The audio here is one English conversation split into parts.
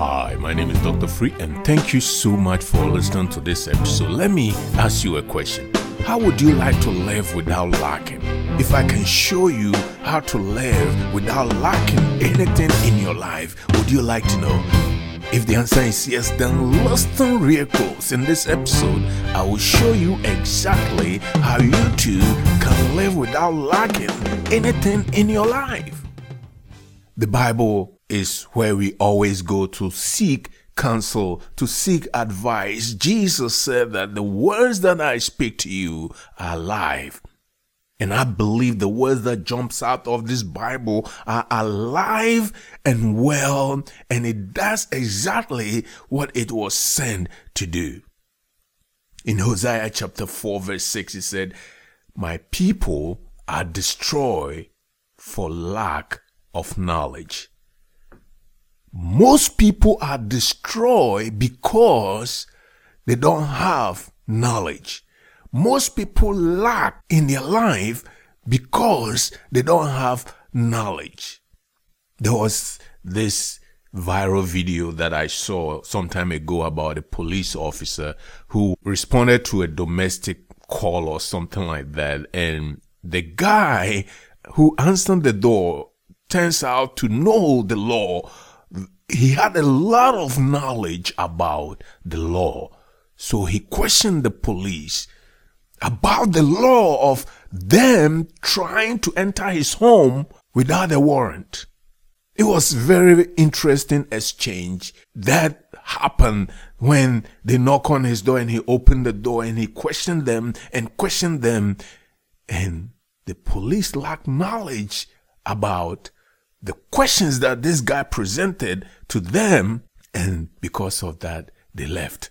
Hi, my name is Dr. Free, and thank you so much for listening to this episode. Let me ask you a question How would you like to live without lacking? If I can show you how to live without lacking anything in your life, would you like to know? If the answer is yes, then listen real close. In this episode, I will show you exactly how you too can live without lacking anything in your life. The Bible is where we always go to seek counsel, to seek advice. Jesus said that the words that I speak to you are alive. And I believe the words that jumps out of this Bible are alive and well, and it does exactly what it was sent to do. In Hosea chapter 4 verse 6, he said, My people are destroyed for lack of knowledge. Most people are destroyed because they don't have knowledge. Most people lack in their life because they don't have knowledge. There was this viral video that I saw some time ago about a police officer who responded to a domestic call or something like that. And the guy who answered the door turns out to know the law. He had a lot of knowledge about the law. So he questioned the police about the law of them trying to enter his home without a warrant. It was very interesting exchange that happened when they knock on his door and he opened the door and he questioned them and questioned them and the police lacked knowledge about the questions that this guy presented to them and because of that they left.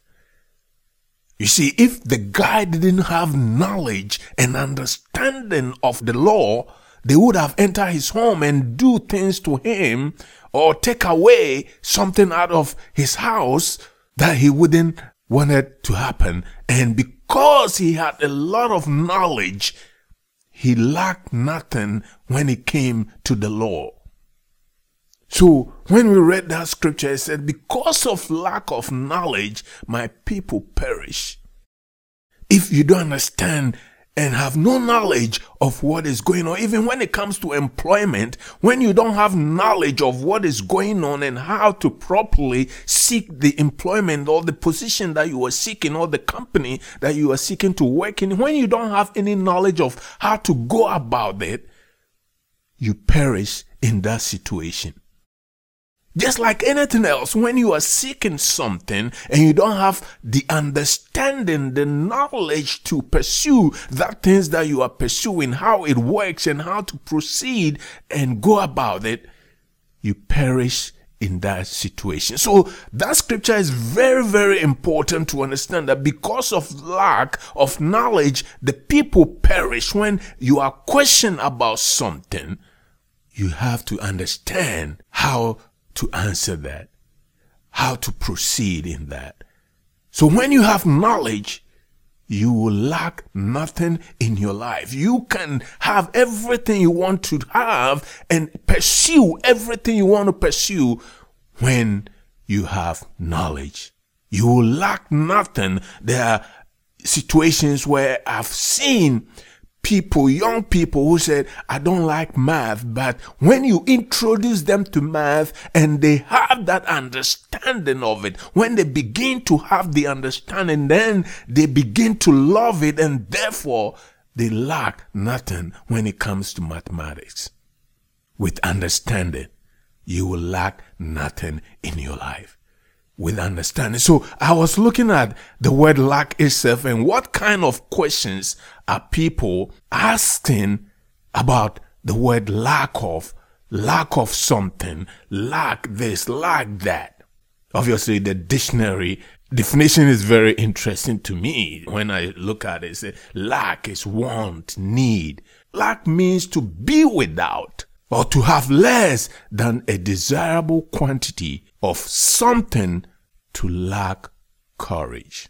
You see, if the guy didn't have knowledge and understanding of the law, they would have entered his home and do things to him or take away something out of his house that he wouldn't want it to happen. And because he had a lot of knowledge, he lacked nothing when it came to the law. So when we read that scripture, it said, because of lack of knowledge, my people perish. If you don't understand and have no knowledge of what is going on, even when it comes to employment, when you don't have knowledge of what is going on and how to properly seek the employment or the position that you are seeking or the company that you are seeking to work in, when you don't have any knowledge of how to go about it, you perish in that situation. Just like anything else, when you are seeking something and you don't have the understanding, the knowledge to pursue that things that you are pursuing, how it works and how to proceed and go about it, you perish in that situation. So that scripture is very, very important to understand that because of lack of knowledge, the people perish when you are questioned about something. You have to understand how to answer that, how to proceed in that. So when you have knowledge, you will lack nothing in your life. You can have everything you want to have and pursue everything you want to pursue when you have knowledge. You will lack nothing. There are situations where I've seen people, young people who said, I don't like math, but when you introduce them to math and they have that understanding of it, when they begin to have the understanding, then they begin to love it and therefore they lack nothing when it comes to mathematics. With understanding, you will lack nothing in your life with understanding. So I was looking at the word lack itself and what kind of questions are people asking about the word lack of, lack of something, lack this, lack that. Obviously the dictionary definition is very interesting to me. When I look at it, say lack is want, need. Lack means to be without or to have less than a desirable quantity of something to lack courage,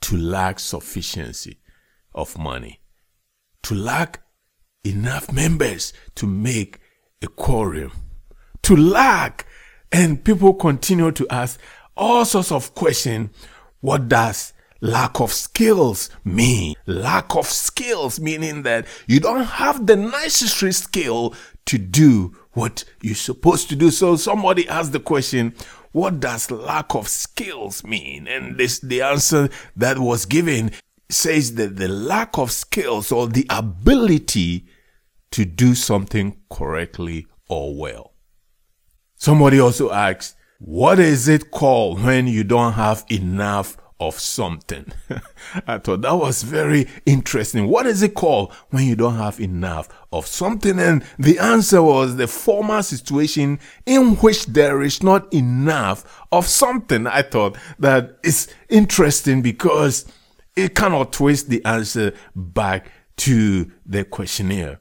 to lack sufficiency of money, to lack enough members to make a quorum, to lack And people continue to ask all sorts of questions. What does lack of skills mean? Lack of skills meaning that you don't have the necessary skill to do what you're supposed to do. So somebody asked the question, what does lack of skills mean? And this, the answer that was given says that the lack of skills or the ability to do something correctly or well. Somebody also asks, what is it called when you don't have enough of something? I thought that was very interesting. What is it called when you don't have enough of something? And the answer was the former situation in which there is not enough of something. I thought that is interesting because it cannot twist the answer back to the questionnaire.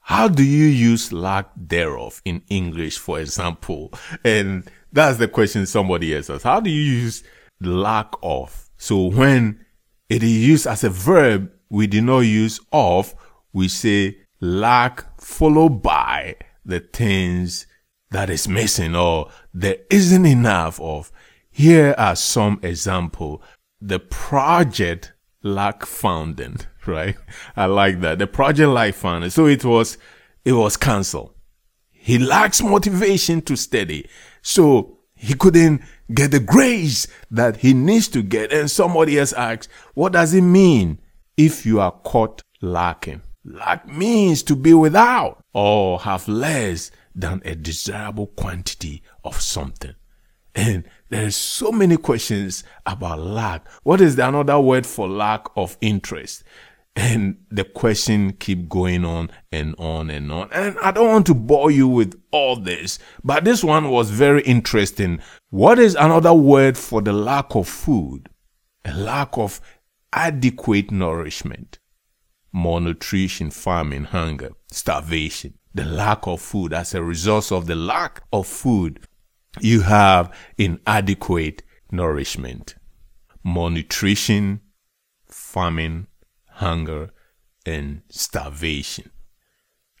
How do you use lack thereof in English, for example? And that's the question somebody else asks. How do you use lack of? So when it is used as a verb, we do not use of, we say lack followed by the things that is missing or there isn't enough of. Here are some example the project lack funding, right? I like that. The project lack funding. So it was, it was cancelled. He lacks motivation to study. So he couldn't get the grace that he needs to get. And somebody else asks, what does it mean if you are caught lacking? Lack means to be without or have less than a desirable quantity of something. And there's so many questions about lack. What is the another word for lack of interest? And the question keep going on and on and on. And I don't want to bore you with all this, but this one was very interesting. What is another word for the lack of food? A lack of adequate nourishment, malnutrition, famine, hunger, starvation, the lack of food as a result of the lack of food you have inadequate nourishment, malnutrition, famine, hunger, and starvation.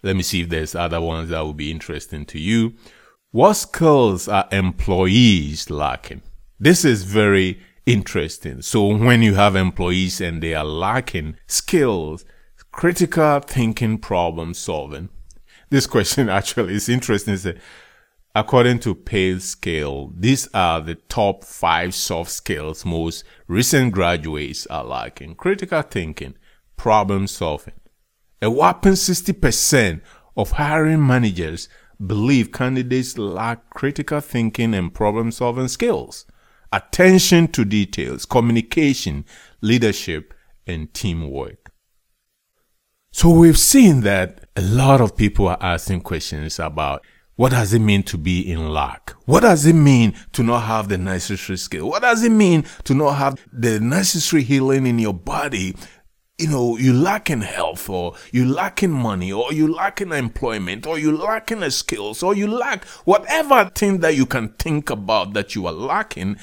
Let me see if there's other ones that will be interesting to you. What skills are employees lacking? This is very interesting. So when you have employees and they are lacking skills, critical thinking, problem solving. This question actually is interesting. According to PayScale, these are the top five soft skills most recent graduates are lacking. Critical thinking, problem solving. A whopping 60% of hiring managers believe candidates lack critical thinking and problem solving skills, attention to details, communication, leadership, and teamwork. So we've seen that a lot of people are asking questions about what does it mean to be in lack? What does it mean to not have the necessary skill? What does it mean to not have the necessary healing in your body? You know, you lack in health or you lack in money or you lack in employment or you lack in skills or you lack whatever thing that you can think about that you are lacking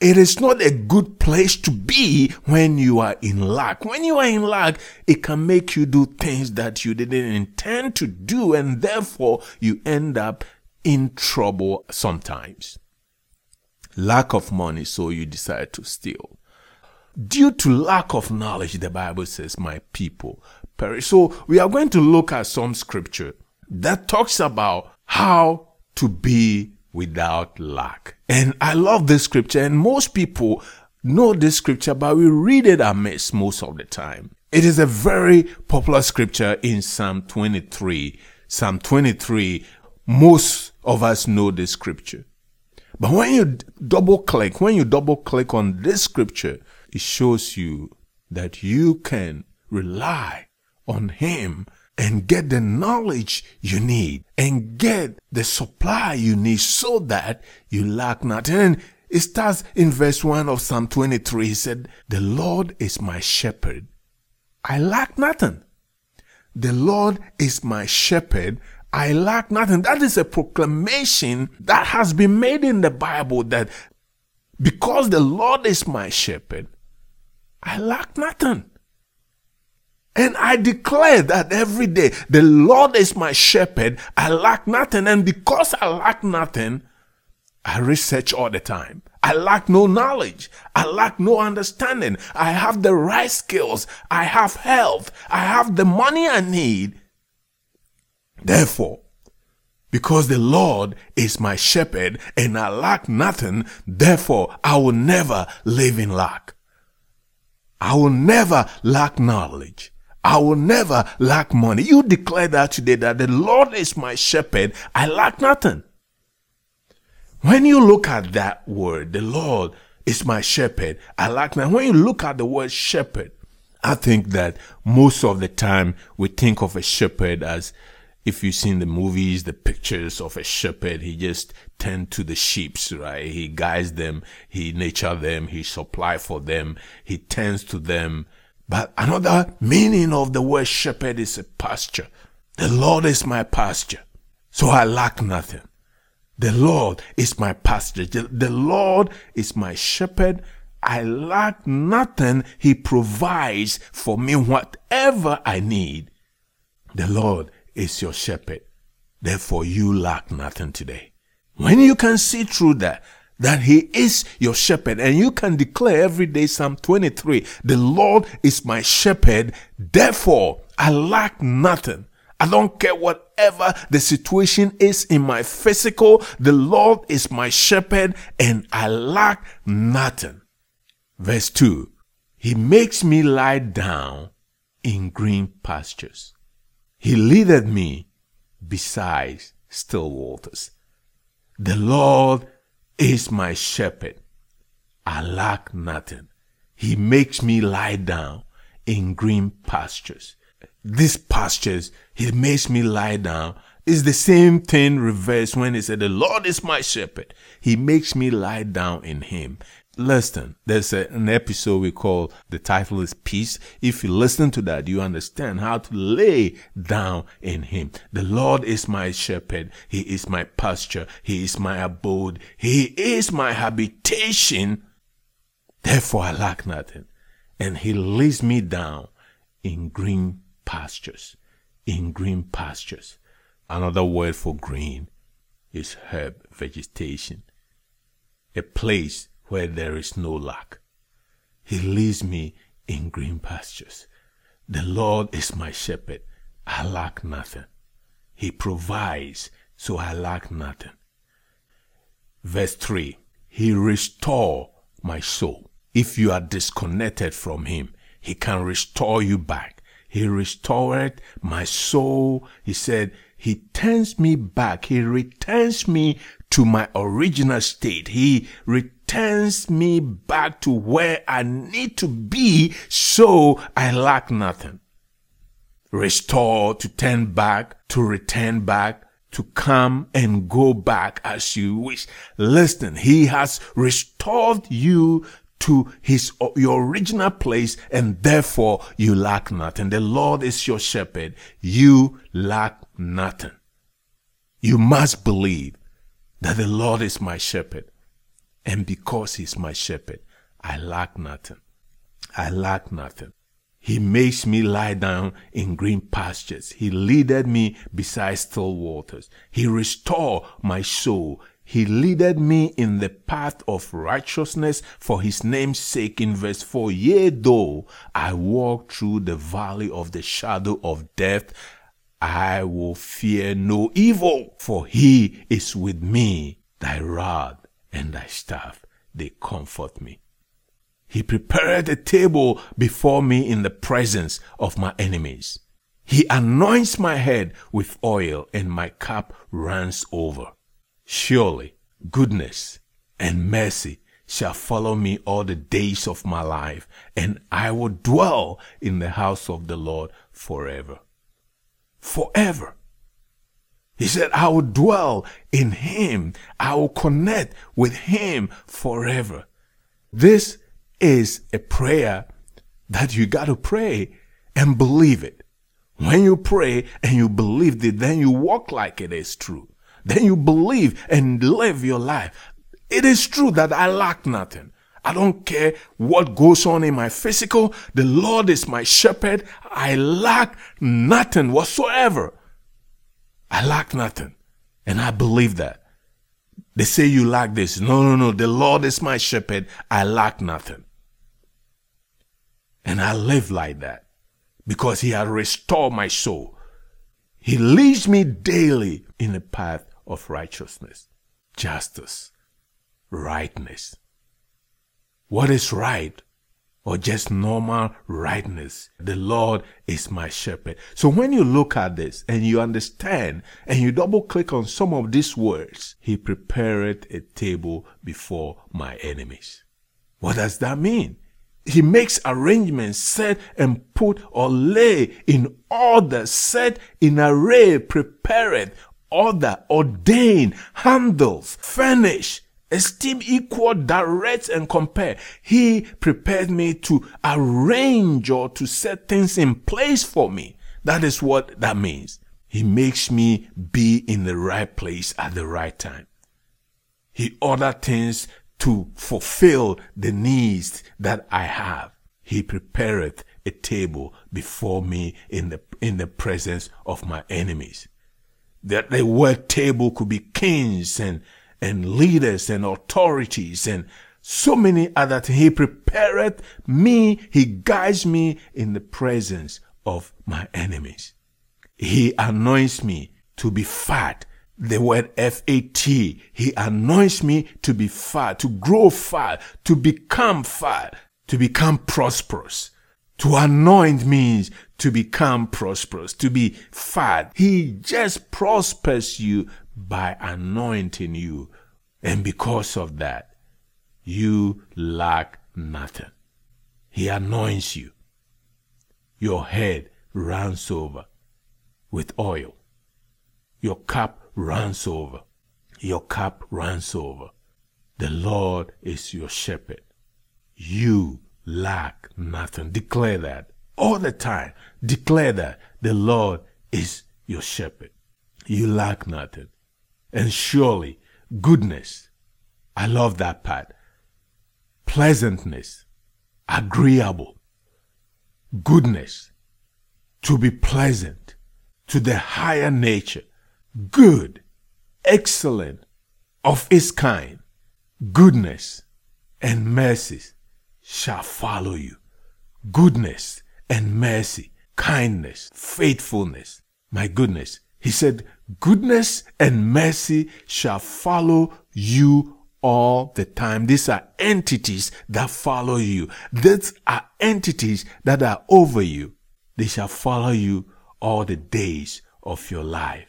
it is not a good place to be when you are in lack. When you are in lack, it can make you do things that you didn't intend to do, and therefore you end up in trouble sometimes. Lack of money, so you decide to steal. Due to lack of knowledge, the Bible says, My people perish. So we are going to look at some scripture that talks about how to be without lack. And I love this scripture, and most people know this scripture, but we read it amiss most of the time. It is a very popular scripture in Psalm 23. Psalm 23, most of us know this scripture. But when you double click, when you double click on this scripture, it shows you that you can rely on Him and get the knowledge you need and get the supply you need so that you lack nothing. And it starts in verse 1 of Psalm 23. He said, The Lord is my shepherd. I lack nothing. The Lord is my shepherd. I lack nothing. That is a proclamation that has been made in the Bible that because the Lord is my shepherd, I lack nothing. And I declare that every day, the Lord is my shepherd. I lack nothing. And because I lack nothing, I research all the time. I lack no knowledge. I lack no understanding. I have the right skills. I have health. I have the money I need. Therefore, because the Lord is my shepherd and I lack nothing, therefore I will never live in lack. I will never lack knowledge. I will never lack money. You declare that today that the Lord is my shepherd. I lack nothing. When you look at that word, the Lord is my shepherd. I lack nothing. When you look at the word shepherd, I think that most of the time we think of a shepherd as if you've seen the movies, the pictures of a shepherd, he just tend to the sheep, right? He guides them, he nature them, he supply for them, he tends to them. But another meaning of the word shepherd is a pasture. The Lord is my pasture, so I lack nothing. The Lord is my pasture. The Lord is my shepherd. I lack nothing. He provides for me whatever I need. The Lord is your shepherd. Therefore, you lack nothing today. When you can see through that, that he is your shepherd and you can declare every day Psalm 23, the Lord is my shepherd. Therefore, I lack nothing. I don't care whatever the situation is in my physical. The Lord is my shepherd and I lack nothing. Verse 2. He makes me lie down in green pastures. He leadeth me beside still waters. The Lord is my shepherd. I lack nothing. He makes me lie down in green pastures. These pastures, he makes me lie down, is the same thing reversed when he said, The Lord is my shepherd. He makes me lie down in him. Listen, there's a, an episode we call the title is Peace. If you listen to that, you understand how to lay down in Him. The Lord is my shepherd. He is my pasture. He is my abode. He is my habitation. Therefore, I lack nothing. And He lays me down in green pastures. In green pastures. Another word for green is herb vegetation. A place where there is no lack. He leads me in green pastures. The Lord is my shepherd. I lack nothing. He provides, so I lack nothing. Verse 3 He restore my soul. If you are disconnected from Him, He can restore you back. He restored my soul. He said, He turns me back. He returns me to my original state. He returns me back to where I need to be so I lack nothing. Restore to turn back, to return back, to come and go back as you wish. Listen, he has restored you to his your original place and therefore you lack nothing. The Lord is your shepherd. You lack nothing. You must believe that the Lord is my shepherd. And because he's my shepherd, I lack nothing. I lack nothing. He makes me lie down in green pastures. He leadeth me beside still waters. He restore my soul. He leadeth me in the path of righteousness for his name's sake. In verse 4, yea, though I walk through the valley of the shadow of death, I will fear no evil, for he is with me. Thy rod and thy staff, they comfort me. He prepared a table before me in the presence of my enemies. He anoints my head with oil and my cup runs over. Surely goodness and mercy shall follow me all the days of my life, and I will dwell in the house of the Lord forever forever. He said, I will dwell in him. I will connect with him forever. This is a prayer that you got to pray and believe it. When you pray and you believe it, then you walk like it is true. Then you believe and live your life. It is true that I lack nothing. I don't care what goes on in my physical. The Lord is my shepherd. I lack nothing whatsoever. I lack nothing. And I believe that. They say you lack this. No, no, no. The Lord is my shepherd. I lack nothing. And I live like that because He has restored my soul. He leads me daily in the path of righteousness, justice, rightness. What is right? Or just normal rightness. The Lord is my shepherd. So when you look at this and you understand and you double click on some of these words, He prepared a table before my enemies. What does that mean? He makes arrangements, set and put or lay in order, set in array, prepared, order, ordain, handles, furnish, esteem equal, direct, and compare. He prepared me to arrange or to set things in place for me. That is what that means. He makes me be in the right place at the right time. He ordered things to fulfill the needs that I have. He prepareth a table before me in the, in the presence of my enemies. That the word table could be kings and, and leaders and authorities and so many other things. He prepareth me, he guides me in the presence of my enemies. He anoints me to be fat the word F-A-T. He anoints me to be fat, to grow fat, to become fat, to become prosperous. To anoint means to become prosperous, to be fat. He just prospers you by anointing you. And because of that, you lack nothing. He anoints you. Your head runs over with oil. Your cup runs over. Your cup runs over. The Lord is your shepherd. You lack nothing. Declare that all the time. Declare that the Lord is your shepherd. You lack nothing. And surely goodness. I love that part. Pleasantness. Agreeable. Goodness. To be pleasant. To the higher nature good, excellent, of its kind, goodness and mercy shall follow you. Goodness and mercy, kindness, faithfulness. My goodness. He said, goodness and mercy shall follow you all the time. These are entities that follow you. These are entities that are over you. They shall follow you all the days of your life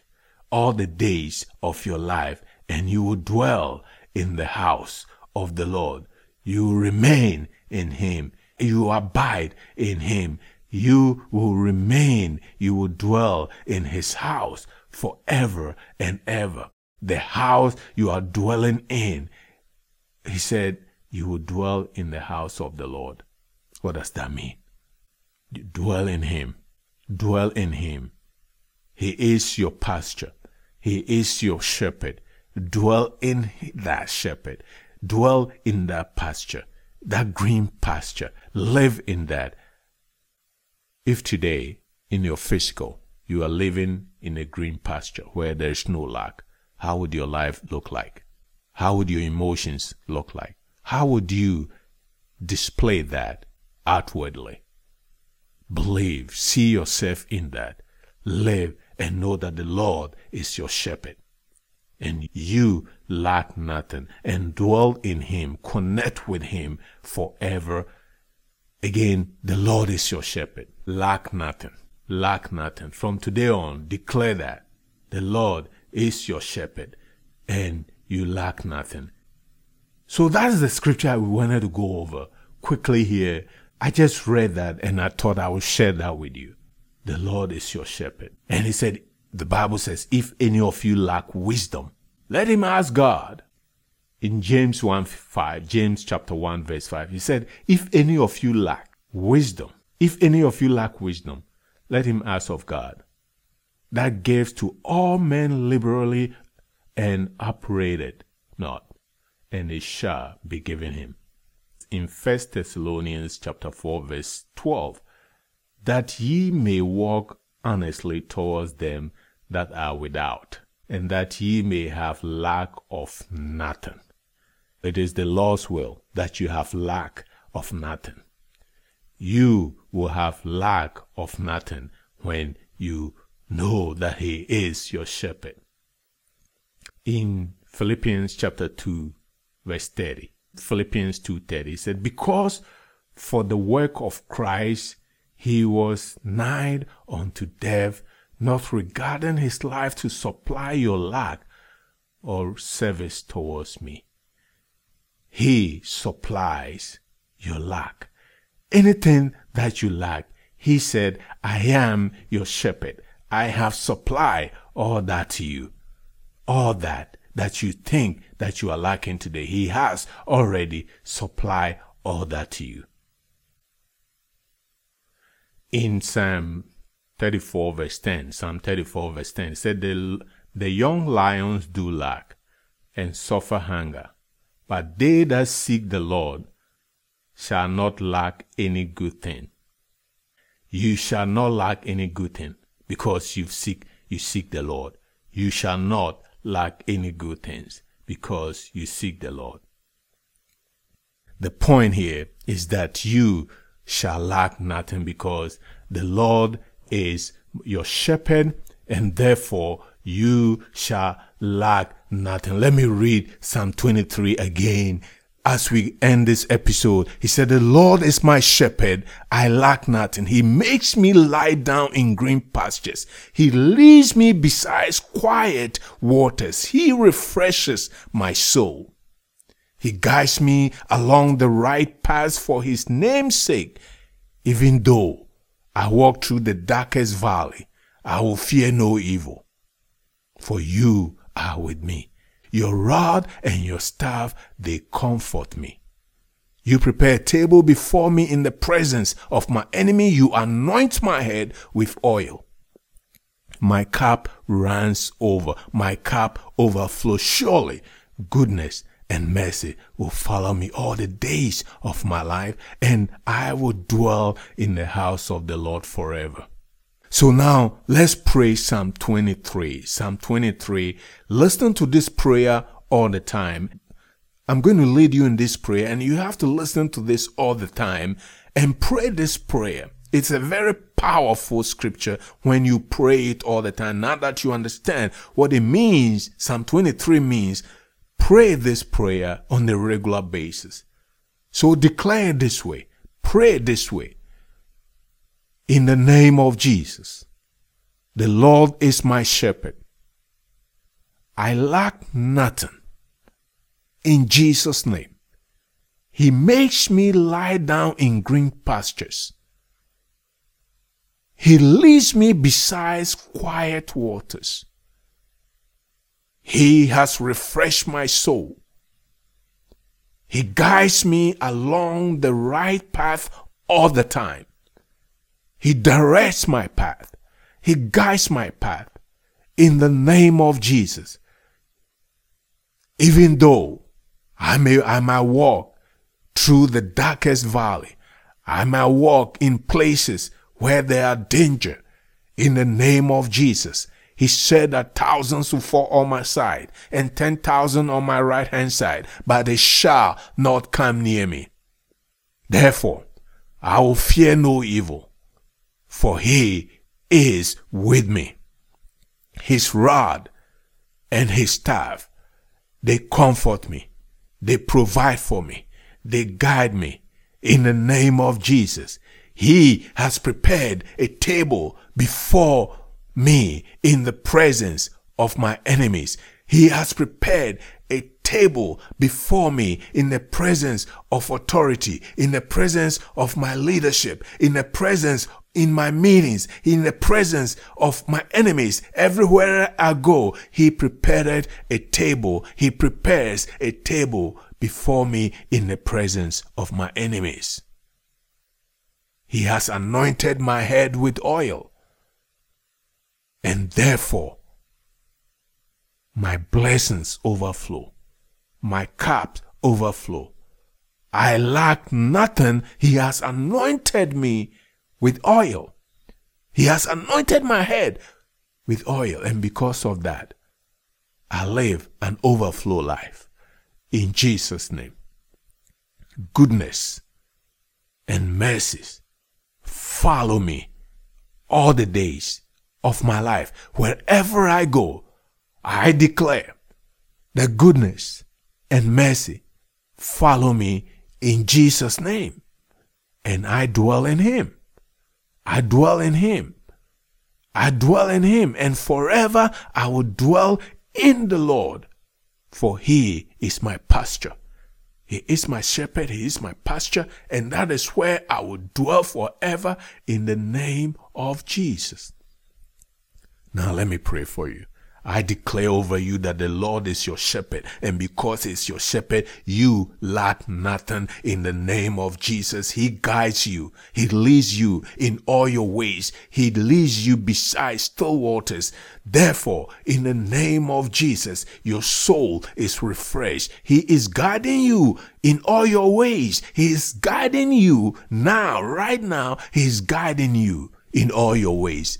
all the days of your life, and you will dwell in the house of the Lord. You remain in Him. You abide in Him. You will remain. You will dwell in His house forever and ever. The house you are dwelling in. He said, you will dwell in the house of the Lord. What does that mean? You dwell in Him. Dwell in Him. He is your pasture. He is your shepherd. Dwell in that shepherd. Dwell in that pasture, that green pasture. Live in that. If today, in your physical, you are living in a green pasture where there is no lack, how would your life look like? How would your emotions look like? How would you display that outwardly? Believe, see yourself in that. Live and know that the Lord is your shepherd. And you lack nothing and dwell in him, connect with him forever. Again, the Lord is your shepherd. Lack nothing. Lack nothing. From today on, declare that the Lord is your shepherd and you lack nothing. So that's the scripture we wanted to go over quickly here. I just read that and I thought I would share that with you. The Lord is your shepherd. And he said, the Bible says, if any of you lack wisdom, let him ask God. In James 1 5, James chapter 1 verse 5, he said, if any of you lack wisdom, if any of you lack wisdom, let him ask of God. That gives to all men liberally and upbraided not, and it shall be given him. In 1 Thessalonians chapter 4 verse 12, that ye may walk honestly towards them that are without, and that ye may have lack of nothing. It is the Lord's will that you have lack of nothing. You will have lack of nothing when you know that He is your shepherd. In Philippians chapter 2, verse 30, Philippians 2:30 said, Because for the work of Christ he was nigh unto death, not regarding his life to supply your lack or service towards me. He supplies your lack. Anything that you lack, he said, I am your shepherd. I have supplied all that to you. All that that you think that you are lacking today, he has already supplied all that to you in Psalm 34 verse 10, Psalm 34 verse 10, said the, the young lions do lack and suffer hunger, but they that seek the Lord shall not lack any good thing. You shall not lack any good thing because you seek, you seek the Lord. You shall not lack any good things because you seek the Lord. The point here is that you shall lack nothing because the Lord is your shepherd and therefore you shall lack nothing. Let me read Psalm 23 again as we end this episode. He said, The Lord is my shepherd. I lack nothing. He makes me lie down in green pastures. He leads me beside quiet waters. He refreshes my soul. He guides me along the right path for his name's sake. Even though I walk through the darkest valley, I will fear no evil. For you are with me. Your rod and your staff, they comfort me. You prepare a table before me in the presence of my enemy. You anoint my head with oil. My cup runs over. My cup overflows. Surely goodness and mercy will follow me all the days of my life, and I will dwell in the house of the Lord forever. So now let's pray Psalm 23. Psalm 23. Listen to this prayer all the time. I'm going to lead you in this prayer, and you have to listen to this all the time and pray this prayer. It's a very powerful scripture when you pray it all the time. Now that you understand what it means, Psalm 23 means Pray this prayer on a regular basis. So declare this way. Pray this way. In the name of Jesus, the Lord is my shepherd. I lack nothing. In Jesus' name. He makes me lie down in green pastures. He leads me beside quiet waters. He has refreshed my soul. He guides me along the right path all the time. He directs my path. He guides my path in the name of Jesus. Even though I may, I might walk through the darkest valley, I might walk in places where there are danger in the name of Jesus. He said that thousands will fall on my side and ten thousand on my right hand side, but they shall not come near me. Therefore, I will fear no evil, for he is with me. His rod and his staff, they comfort me. They provide for me. They guide me. In the name of Jesus, he has prepared a table before me in the presence of my enemies. He has prepared a table before me in the presence of authority, in the presence of my leadership, in the presence in my meetings, in the presence of my enemies. Everywhere I go, he prepared a table. He prepares a table before me in the presence of my enemies. He has anointed my head with oil and therefore my blessings overflow, my cups overflow. I lack nothing. He has anointed me with oil. He has anointed my head with oil. And because of that, I live an overflow life. In Jesus' name. Goodness and mercies follow me all the days of my life. Wherever I go, I declare that goodness and mercy follow me in Jesus' name. And I dwell in Him. I dwell in Him. I dwell in Him, and forever I will dwell in the Lord, for He is my pasture. He is my shepherd, He is my pasture, and that is where I will dwell forever in the name of Jesus. Now, let me pray for you. I declare over you that the Lord is your shepherd, and because He's your shepherd, you lack nothing in the name of Jesus. He guides you, He leads you in all your ways, He leads you beside still waters. Therefore, in the name of Jesus, your soul is refreshed. He is guiding you in all your ways. He is guiding you now, right now. He is guiding you in all your ways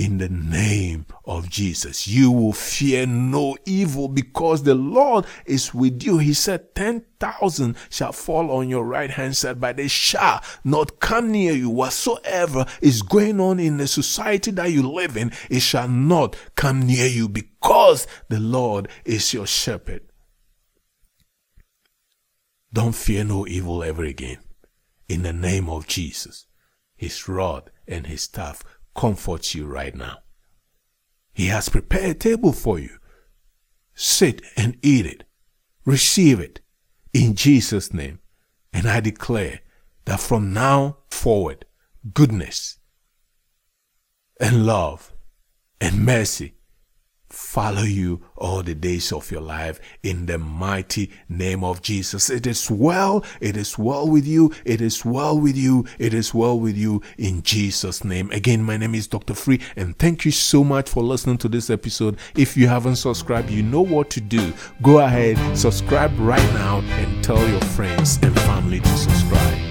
in the name of Jesus. You will fear no evil because the Lord is with you. He said, 10,000 shall fall on your right hand side, but they shall not come near you. Whatsoever is going on in the society that you live in, it shall not come near you because the Lord is your shepherd. Don't fear no evil ever again. In the name of Jesus, his rod and his staff comforts you right now. He has prepared a table for you. Sit and eat it. Receive it in Jesus' name. And I declare that from now forward, goodness and love and mercy follow you all the days of your life in the mighty name of Jesus. It is well, it is well with you, it is well with you, it is well with you in Jesus' name. Again, my name is Dr. Free, and thank you so much for listening to this episode. If you haven't subscribed, you know what to do. Go ahead, subscribe right now, and tell your friends and family to subscribe.